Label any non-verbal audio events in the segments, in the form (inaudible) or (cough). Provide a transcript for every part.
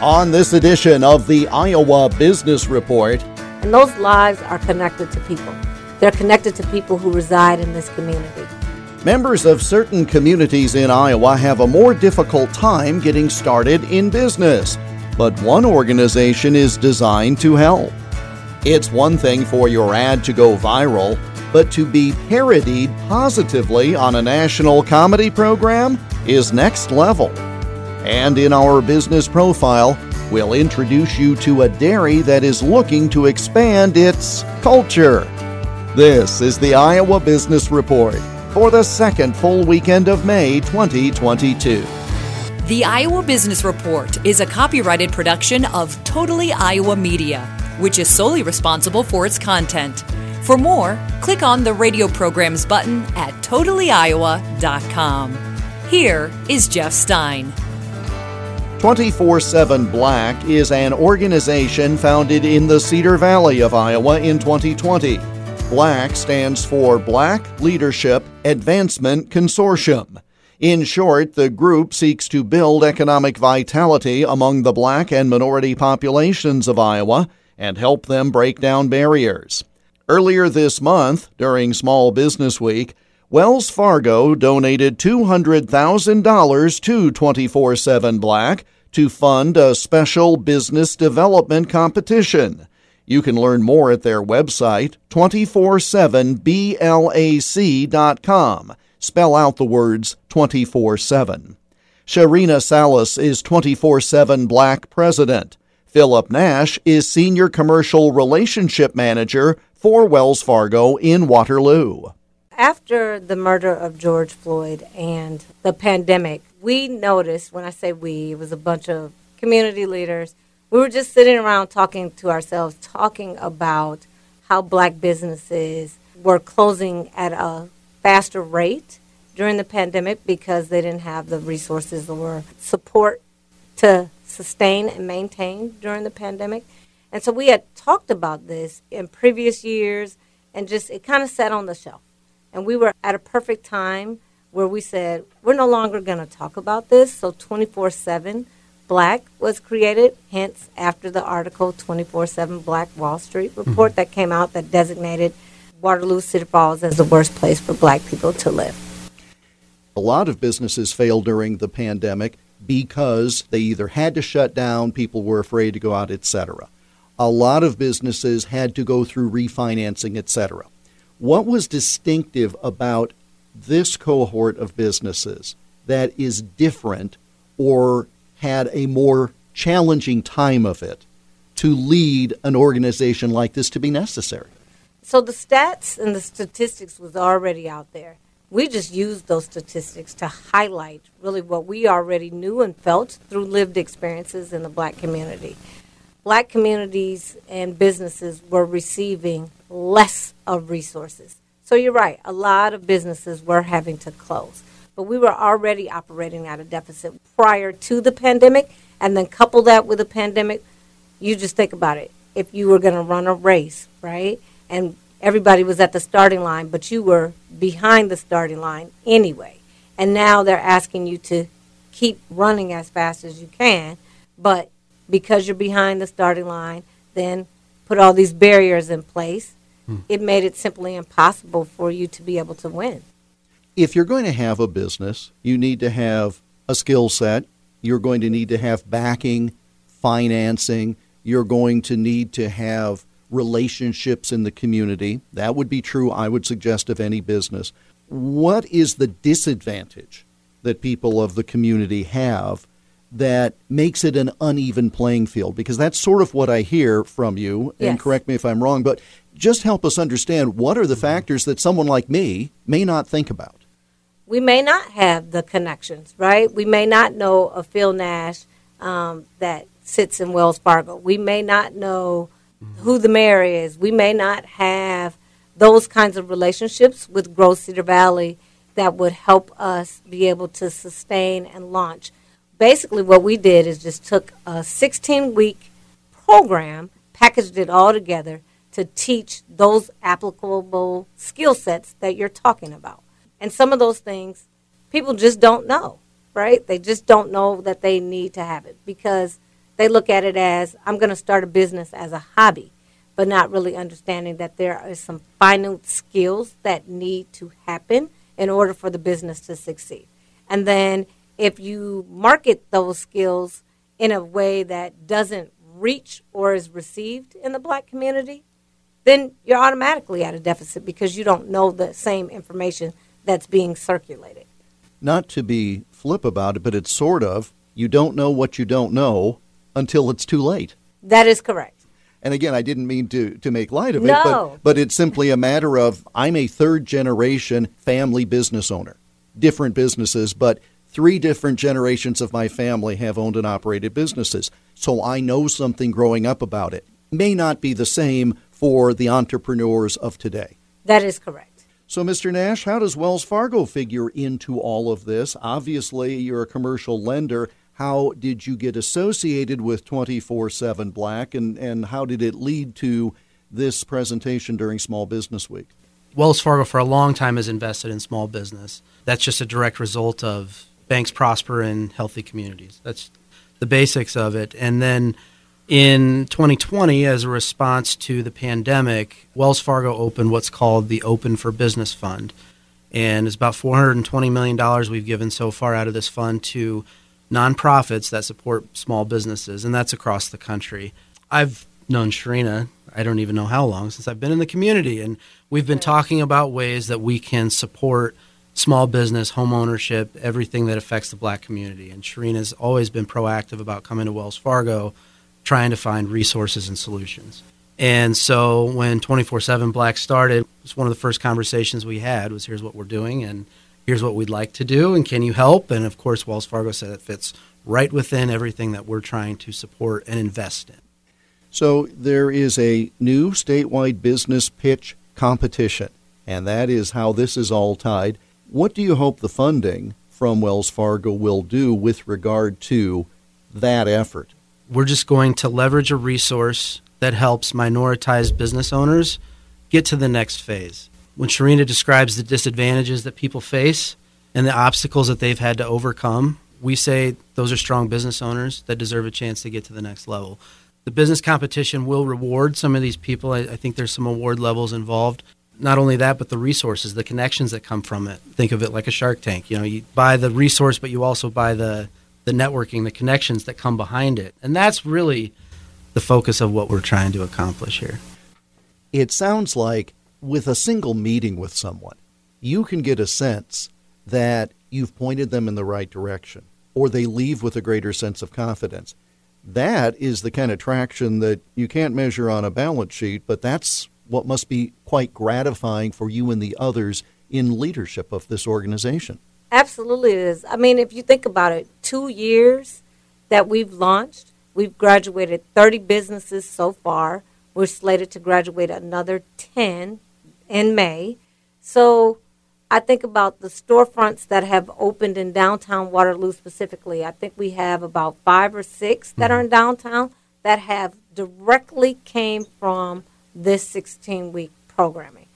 On this edition of the Iowa Business Report, and those lives are connected to people. They're connected to people who reside in this community. Members of certain communities in Iowa have a more difficult time getting started in business, but one organization is designed to help. It's one thing for your ad to go viral, but to be parodied positively on a national comedy program is next level. And in our business profile, we'll introduce you to a dairy that is looking to expand its culture. This is the Iowa Business Report for the second full weekend of May 2022. The Iowa Business Report is a copyrighted production of Totally Iowa Media, which is solely responsible for its content. For more, click on the radio programs button at totallyiowa.com. Here is Jeff Stein. 24 7 Black is an organization founded in the Cedar Valley of Iowa in 2020. BLAC stands for Black Leadership Advancement Consortium. In short, the group seeks to build economic vitality among the black and minority populations of Iowa and help them break down barriers. Earlier this month, during Small Business Week, Wells Fargo donated $200,000 to 24 7 Black to fund a special business development competition. You can learn more at their website, 247blac.com. Spell out the words 24 7. Sharina Salas is 24 7 Black President. Philip Nash is Senior Commercial Relationship Manager for Wells Fargo in Waterloo after the murder of George Floyd and the pandemic, we noticed when I say we, it was a bunch of community leaders. We were just sitting around talking to ourselves, talking about how black businesses were closing at a faster rate during the pandemic because they didn't have the resources or support to sustain and maintain during the pandemic. And so we had talked about this in previous years and just it kind of sat on the shelf. And we were at a perfect time where we said, we're no longer going to talk about this. So 24 7 Black was created, hence, after the article 24 7 Black Wall Street report mm-hmm. that came out that designated Waterloo Cedar Falls as the worst place for black people to live. A lot of businesses failed during the pandemic because they either had to shut down, people were afraid to go out, etc. A lot of businesses had to go through refinancing, etc. What was distinctive about this cohort of businesses that is different or had a more challenging time of it to lead an organization like this to be necessary? So the stats and the statistics was already out there. We just used those statistics to highlight really what we already knew and felt through lived experiences in the black community. Black communities and businesses were receiving less of resources. So you're right, a lot of businesses were having to close. But we were already operating at a deficit prior to the pandemic, and then couple that with the pandemic, you just think about it. If you were going to run a race, right? And everybody was at the starting line, but you were behind the starting line anyway. And now they're asking you to keep running as fast as you can, but because you're behind the starting line, then put all these barriers in place hmm. it made it simply impossible for you to be able to win. If you're going to have a business, you need to have a skill set. You're going to need to have backing, financing. You're going to need to have relationships in the community. That would be true, I would suggest, of any business. What is the disadvantage that people of the community have that makes it an uneven playing field? Because that's sort of what I hear from you, yes. and correct me if I'm wrong, but just help us understand what are the factors that someone like me may not think about. We may not have the connections, right? We may not know a Phil Nash um, that sits in Wells Fargo. We may not know who the mayor is. We may not have those kinds of relationships with Grow Cedar Valley that would help us be able to sustain and launch. Basically, what we did is just took a 16 week program, packaged it all together, to teach those applicable skill sets that you're talking about. And some of those things people just don't know, right? They just don't know that they need to have it because They look at it as I'm going to start a business as a hobby, but not really understanding that there are some finite skills that need to happen in order for the business to succeed. And then if you market those skills in a way that doesn't reach or is received in the black community, then you're automatically at a deficit because you don't know the same information that's being circulated. Not to be flip about it, but it's sort of you don't know what you don't know until it's too late. That is correct. And again, I didn't mean to, to make light of no. it, but, but it's simply a matter of I'm a third generation family business owner. Different businesses, but three different generations of my family have owned and operated businesses. So I know something growing up about it. May not be the same for the entrepreneurs of today. That is correct. So, Mr. Nash, how does Wells Fargo figure into all of this? Obviously, you're a commercial lender. How did you get associated with 24 7 Black, and, and how did it lead to this presentation during Small Business Week? Wells Fargo, for a long time, has invested in small business. That's just a direct result of banks prosper in healthy communities. That's the basics of it. And then in 2020, as a response to the pandemic, Wells Fargo opened what's called the Open for Business Fund. And it's about $420 million we've given so far out of this fund to nonprofits that support small businesses, and that's across the country. I've known Sharina, I don't even know how long, since I've been in the community, and we've been talking about ways that we can support small business, home ownership, everything that affects the black community. And Shireen has always been proactive about coming to Wells Fargo trying to find resources and solutions. And so when 24/7 Black started, it was one of the first conversations we had was here's what we're doing and here's what we'd like to do and can you help? And of course Wells Fargo said it fits right within everything that we're trying to support and invest in. So there is a new statewide business pitch competition and that is how this is all tied. What do you hope the funding from Wells Fargo will do with regard to that effort? we're just going to leverage a resource that helps minoritized business owners get to the next phase. When Sharina describes the disadvantages that people face and the obstacles that they've had to overcome, we say those are strong business owners that deserve a chance to get to the next level. The business competition will reward some of these people. I, I think there's some award levels involved. Not only that, but the resources, the connections that come from it. Think of it like a Shark Tank. You know, you buy the resource, but you also buy the the networking, the connections that come behind it. And that's really the focus of what we're trying to accomplish here. It sounds like with a single meeting with someone, you can get a sense that you've pointed them in the right direction or they leave with a greater sense of confidence. That is the kind of traction that you can't measure on a balance sheet, but that's what must be quite gratifying for you and the others in leadership of this organization. Absolutely, it is. I mean, if you think about it, two years that we've launched, we've graduated 30 businesses so far. We're slated to graduate another 10 in May. So I think about the storefronts that have opened in downtown Waterloo specifically. I think we have about five or six that are mm-hmm. in downtown that have directly came from this 16 week programming.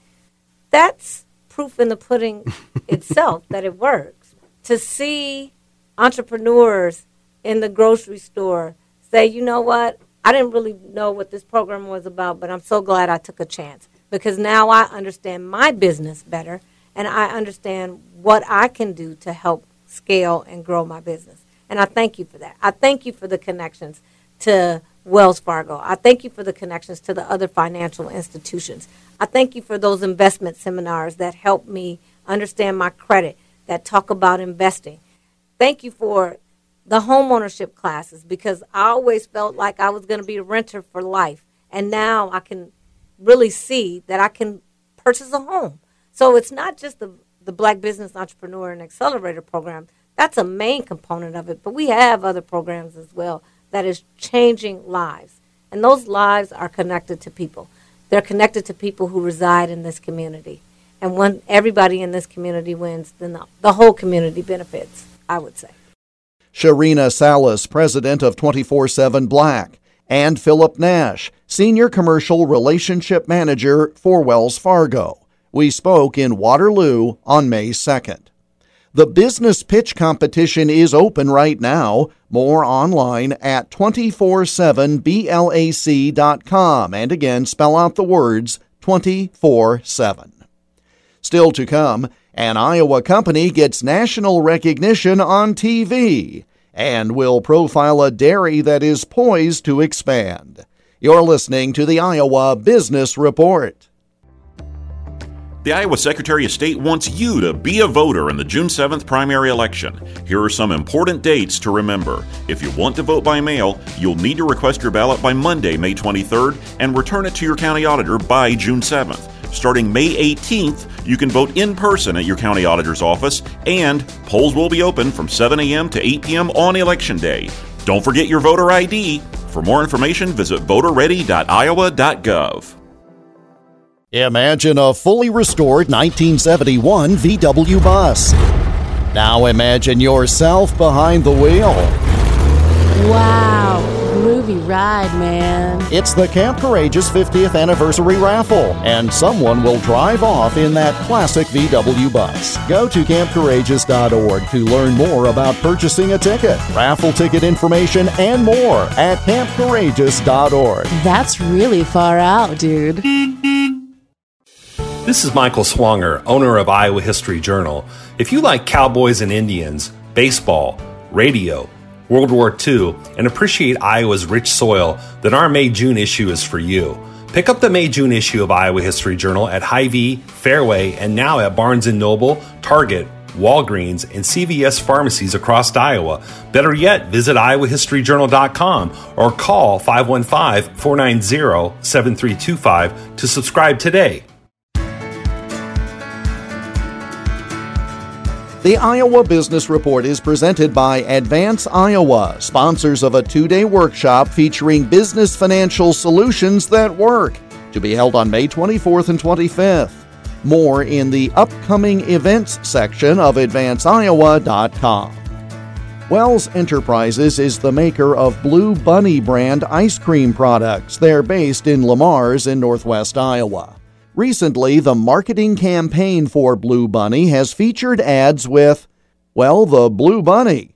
That's proof in the pudding (laughs) itself that it works. To see entrepreneurs in the grocery store say, you know what, I didn't really know what this program was about, but I'm so glad I took a chance because now I understand my business better and I understand what I can do to help scale and grow my business. And I thank you for that. I thank you for the connections to Wells Fargo. I thank you for the connections to the other financial institutions. I thank you for those investment seminars that help me understand my credit, that talk about investing. Thank you for the homeownership classes because I always felt like I was going to be a renter for life. And now I can really see that I can purchase a home. So it's not just the, the Black Business Entrepreneur and Accelerator program. That's a main component of it, but we have other programs as well that is changing lives. And those lives are connected to people. They're connected to people who reside in this community. And when everybody in this community wins, then the, the whole community benefits, I would say. Sharina Salas, president of 24 7 Black, and Philip Nash, senior commercial relationship manager for Wells Fargo. We spoke in Waterloo on May 2nd. The business pitch competition is open right now. More online at 247blac.com. And again, spell out the words 24 7. Still to come, an Iowa company gets national recognition on TV and will profile a dairy that is poised to expand. You're listening to the Iowa Business Report. The Iowa Secretary of State wants you to be a voter in the June 7th primary election. Here are some important dates to remember. If you want to vote by mail, you'll need to request your ballot by Monday, May 23rd, and return it to your county auditor by June 7th. Starting May 18th, you can vote in person at your county auditor's office, and polls will be open from 7 a.m. to 8 p.m. on Election Day. Don't forget your voter ID. For more information, visit voterready.iowa.gov. Imagine a fully restored 1971 VW bus. Now imagine yourself behind the wheel. Wow, groovy ride, man. It's the Camp Courageous 50th anniversary raffle, and someone will drive off in that classic VW bus. Go to campcourageous.org to learn more about purchasing a ticket, raffle ticket information, and more at campcourageous.org. That's really far out, dude. This is Michael Swanger, owner of Iowa History Journal. If you like cowboys and Indians, baseball, radio, World War II, and appreciate Iowa's rich soil, then our May June issue is for you. Pick up the May June issue of Iowa History Journal at Hy-Vee, Fairway, and now at Barnes & Noble, Target, Walgreens, and CVS pharmacies across Iowa. Better yet, visit iowahistoryjournal.com or call 515-490-7325 to subscribe today. The Iowa Business Report is presented by Advance Iowa, sponsors of a two day workshop featuring business financial solutions that work, to be held on May 24th and 25th. More in the upcoming events section of advanceiowa.com. Wells Enterprises is the maker of Blue Bunny brand ice cream products. They're based in Le Mars in northwest Iowa. Recently, the marketing campaign for Blue Bunny has featured ads with, well, the Blue Bunny.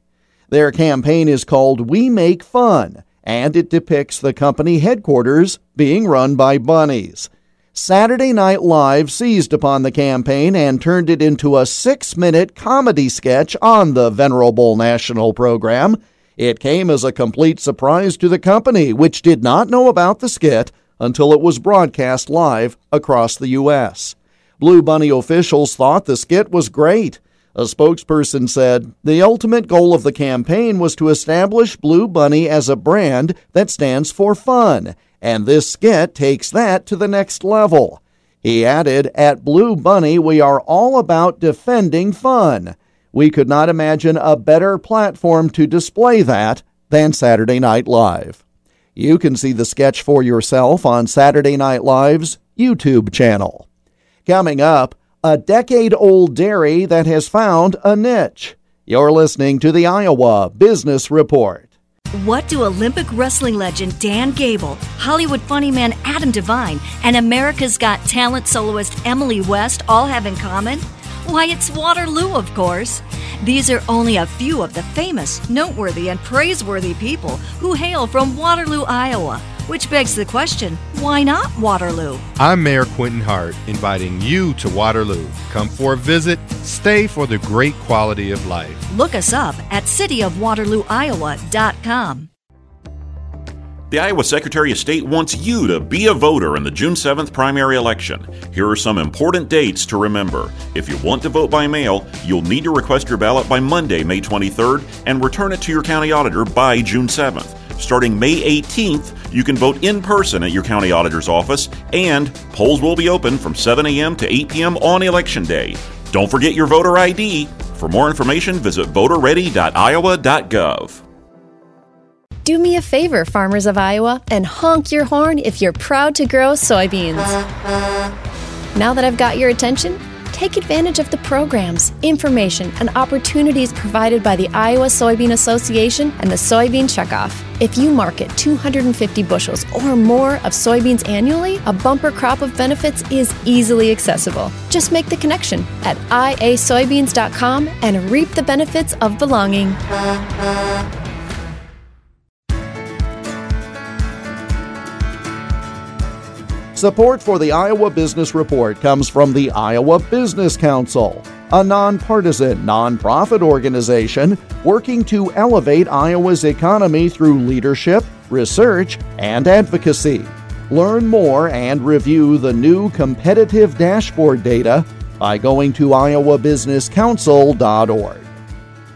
Their campaign is called We Make Fun, and it depicts the company headquarters being run by bunnies. Saturday Night Live seized upon the campaign and turned it into a six minute comedy sketch on the venerable national program. It came as a complete surprise to the company, which did not know about the skit until it was broadcast live across the U.S. Blue Bunny officials thought the skit was great. A spokesperson said the ultimate goal of the campaign was to establish Blue Bunny as a brand that stands for fun, and this skit takes that to the next level. He added, At Blue Bunny, we are all about defending fun. We could not imagine a better platform to display that than Saturday Night Live. You can see the sketch for yourself on Saturday Night Live's YouTube channel. Coming up, a decade old dairy that has found a niche. You're listening to the Iowa Business Report. What do Olympic wrestling legend Dan Gable, Hollywood funny man Adam DeVine, and America's Got Talent soloist Emily West all have in common? Why, it's Waterloo, of course. These are only a few of the famous, noteworthy, and praiseworthy people who hail from Waterloo, Iowa. Which begs the question why not Waterloo? I'm Mayor Quentin Hart, inviting you to Waterloo. Come for a visit, stay for the great quality of life. Look us up at cityofwaterlooiowa.com. The Iowa Secretary of State wants you to be a voter in the June 7th primary election. Here are some important dates to remember. If you want to vote by mail, you'll need to request your ballot by Monday, May 23rd, and return it to your county auditor by June 7th. Starting May 18th, you can vote in person at your county auditor's office, and polls will be open from 7 a.m. to 8 p.m. on Election Day. Don't forget your voter ID. For more information, visit voterready.iowa.gov. Do me a favor, farmers of Iowa, and honk your horn if you're proud to grow soybeans. Now that I've got your attention, Take advantage of the programs, information, and opportunities provided by the Iowa Soybean Association and the Soybean Checkoff. If you market 250 bushels or more of soybeans annually, a bumper crop of benefits is easily accessible. Just make the connection at iasoybeans.com and reap the benefits of belonging. Support for the Iowa Business Report comes from the Iowa Business Council, a nonpartisan, nonprofit organization working to elevate Iowa's economy through leadership, research, and advocacy. Learn more and review the new competitive dashboard data by going to iowabusinesscouncil.org.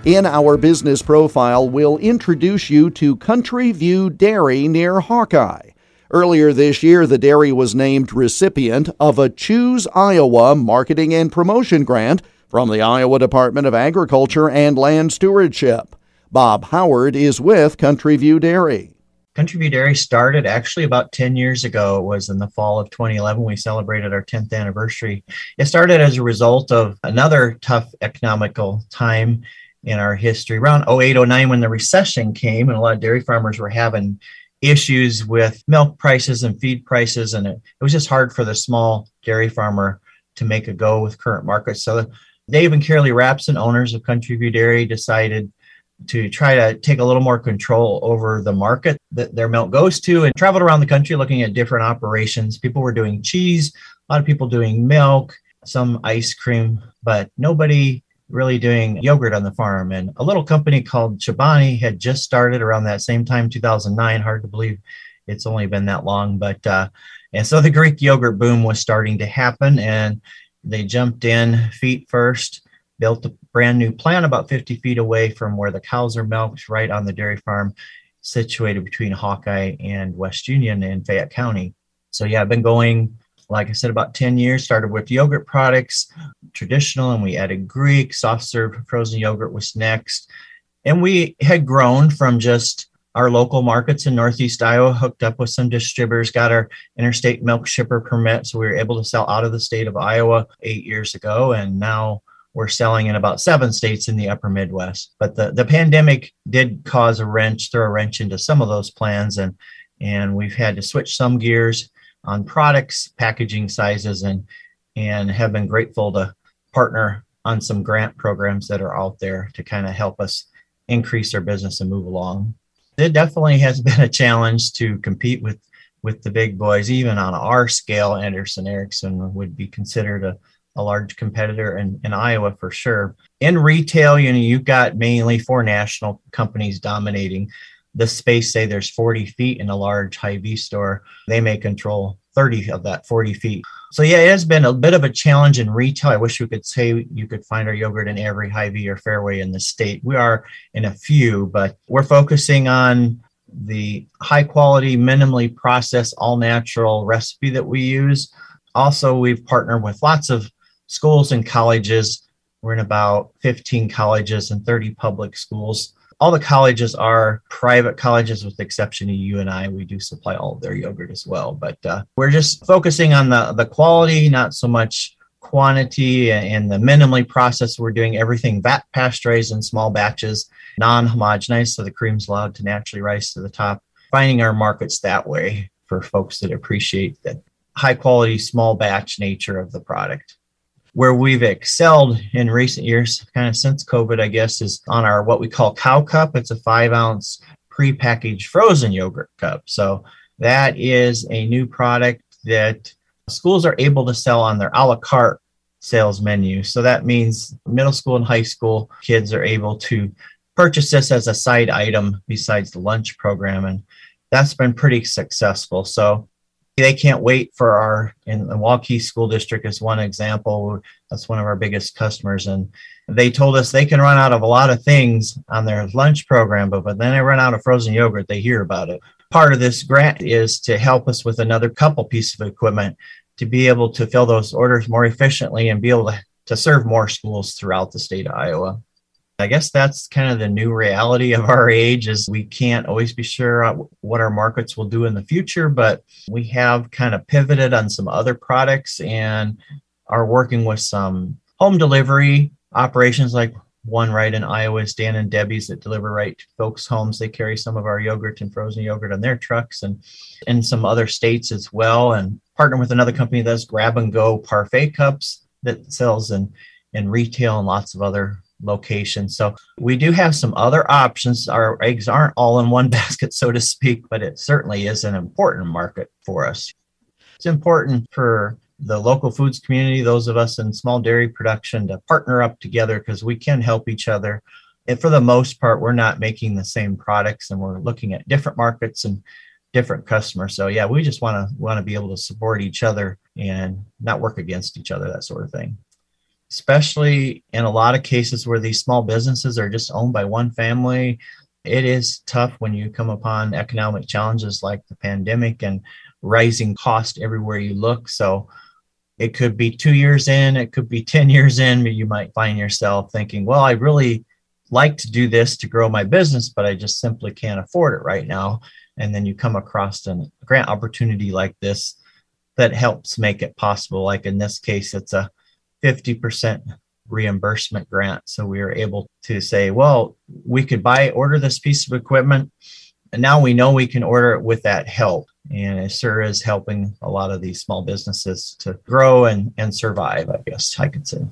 In our business profile, we'll introduce you to Country View Dairy near Hawkeye. Earlier this year, the dairy was named recipient of a Choose Iowa marketing and promotion grant from the Iowa Department of Agriculture and Land Stewardship. Bob Howard is with Country View Dairy. Country View Dairy started actually about 10 years ago. It was in the fall of 2011. We celebrated our 10th anniversary. It started as a result of another tough economical time in our history. Around 08, 09, when the recession came and a lot of dairy farmers were having issues with milk prices and feed prices, and it, it was just hard for the small dairy farmer to make a go with current markets. So Dave and Carolee Rapson, owners of Country View Dairy, decided to try to take a little more control over the market that their milk goes to and traveled around the country looking at different operations. People were doing cheese, a lot of people doing milk, some ice cream, but nobody really doing yogurt on the farm. And a little company called Chobani had just started around that same time, 2009. Hard to believe it's only been that long, but uh, and so the Greek yogurt boom was starting to happen, and they jumped in feet first, built a brand new plant about 50 feet away from where the cows are milked, right on the dairy farm, situated between Hawkeye and West Union in Fayette County. So yeah, I've been going like I said, about 10 years, started with yogurt products, traditional, and we added Greek, soft serve frozen yogurt was next. And we had grown from just our local markets in Northeast Iowa, hooked up with some distributors, got our interstate milk shipper permit. So we were able to sell out of the state of Iowa eight years ago. And now we're selling in about seven states in the upper Midwest. But the, the pandemic did cause a wrench, throw a wrench into some of those plans. And, and we've had to switch some gears on products, packaging sizes, and and have been grateful to partner on some grant programs that are out there to kind of help us increase our business and move along. It definitely has (laughs) been a challenge to compete with with the big boys, even on our scale. Anderson Erickson would be considered a, a large competitor in, in Iowa for sure. In retail, you know, you've got mainly four national companies dominating the space, say there's 40 feet in a large Hy-Vee store, they may control 30 of that 40 feet. So yeah, it has been a bit of a challenge in retail. I wish we could say you could find our yogurt in every Hy-Vee or Fairway in the state. We are in a few, but we're focusing on the high quality, minimally processed, all natural recipe that we use. Also, we've partnered with lots of schools and colleges. We're in about 15 colleges and 30 public schools all the colleges are private colleges with the exception of UNI. we do supply all of their yogurt as well. But uh, we're just focusing on the the quality not so much quantity and the minimally processed. We're doing everything vat pasteurized in small batches non-homogenized so the cream's allowed to naturally rise to the top. Finding our markets that way for folks that appreciate that high quality small batch nature of the product where we've excelled in recent years, kind of since COVID, I guess, is on our what we call cow cup. It's a five ounce pre-packaged frozen yogurt cup. So that is a new product that schools are able to sell on their a la carte sales menu. So that means middle school and high school kids are able to purchase this as a side item besides the lunch program. And that's been pretty successful. So they can't wait for our in the Waukee School District is one example. That's one of our biggest customers, and they told us they can run out of a lot of things on their lunch program, but, then they run out of frozen yogurt. They hear about it. Part of this grant is to help us with another couple pieces of equipment to be able to fill those orders more efficiently and be able to, to serve more schools throughout the state of Iowa. I guess that's kind of the new reality of our age is we can't always be sure what our markets will do in the future, but we have kind of pivoted on some other products and are working with some home delivery operations like one right in Iowa is Dan and Debbie's that deliver right to folks' homes. They carry some of our yogurt and frozen yogurt on their trucks and in some other states as well. And partner with another company that's grab and go parfait cups that sells in, in retail and lots of other locations. So we do have some other options. Our eggs aren't all in one (laughs) basket, so to speak, but it certainly is an important market for us. It's important for the local foods community, those of us in small dairy production, to partner up together because we can help each other. And for the most part, we're not making the same products and we're looking at different markets and different customers. So yeah, we just want to want to be able to support each other and not work against each other, that sort of thing. Especially in a lot of cases where these small businesses are just owned by one family, it is tough when you come upon economic challenges like the pandemic and rising cost everywhere you look. So it could be two years in, it could be (laughs) 10 years in, but you might find yourself thinking, well, I really like to do this to grow my business, but I just simply can't afford it right now. And then you come across a grant opportunity like this that helps make it possible. Like in this case, it's a 50% reimbursement grant. So we were able to say, well, we could buy, order this piece of equipment. And now we know we can order it with that help and it sure is helping a lot of these small businesses to grow and, and survive, I guess I could say.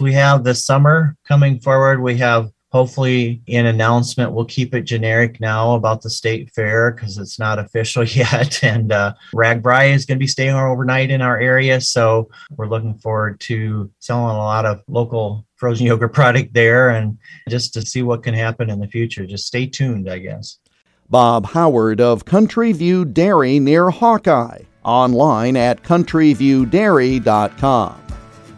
We have this summer coming forward. We have hopefully an announcement. We'll keep it generic now about the state fair because it's not official (laughs) yet. And uh, RAGBRAI is going to be staying overnight in our area. So we're looking forward to selling a lot of local frozen yogurt (laughs) product there and just to see what can happen in the future. Just stay tuned, I guess. Bob Howard of Country View Dairy near Hawkeye, online at countryviewdairy.com.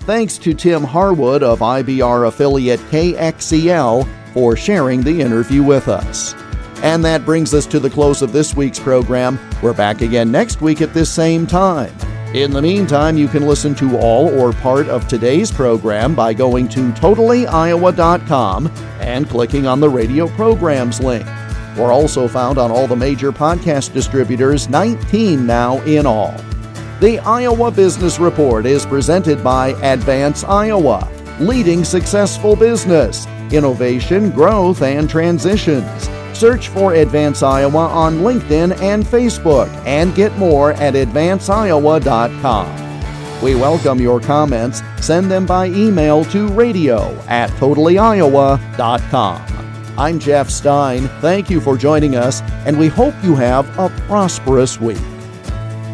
Thanks to Tim Harwood of IBR affiliate KXEL for sharing the interview with us. And that brings us to the close of this week's program. We're back again next week at this same time. In the meantime, you can listen to all or part of today's program by going to totallyiowa.com and clicking on the radio programs link. We're also found on all the major podcast distributors, 19 now in all. The Iowa Business Report is presented by Advance Iowa, leading successful business, innovation, growth, and transitions. Search for Advance Iowa on LinkedIn and Facebook and get more at advanceiowa.com. We welcome your comments. Send them by email to radio at totallyiowa.com. I'm Jeff Stein. Thank you for joining us, and we hope you have a prosperous week.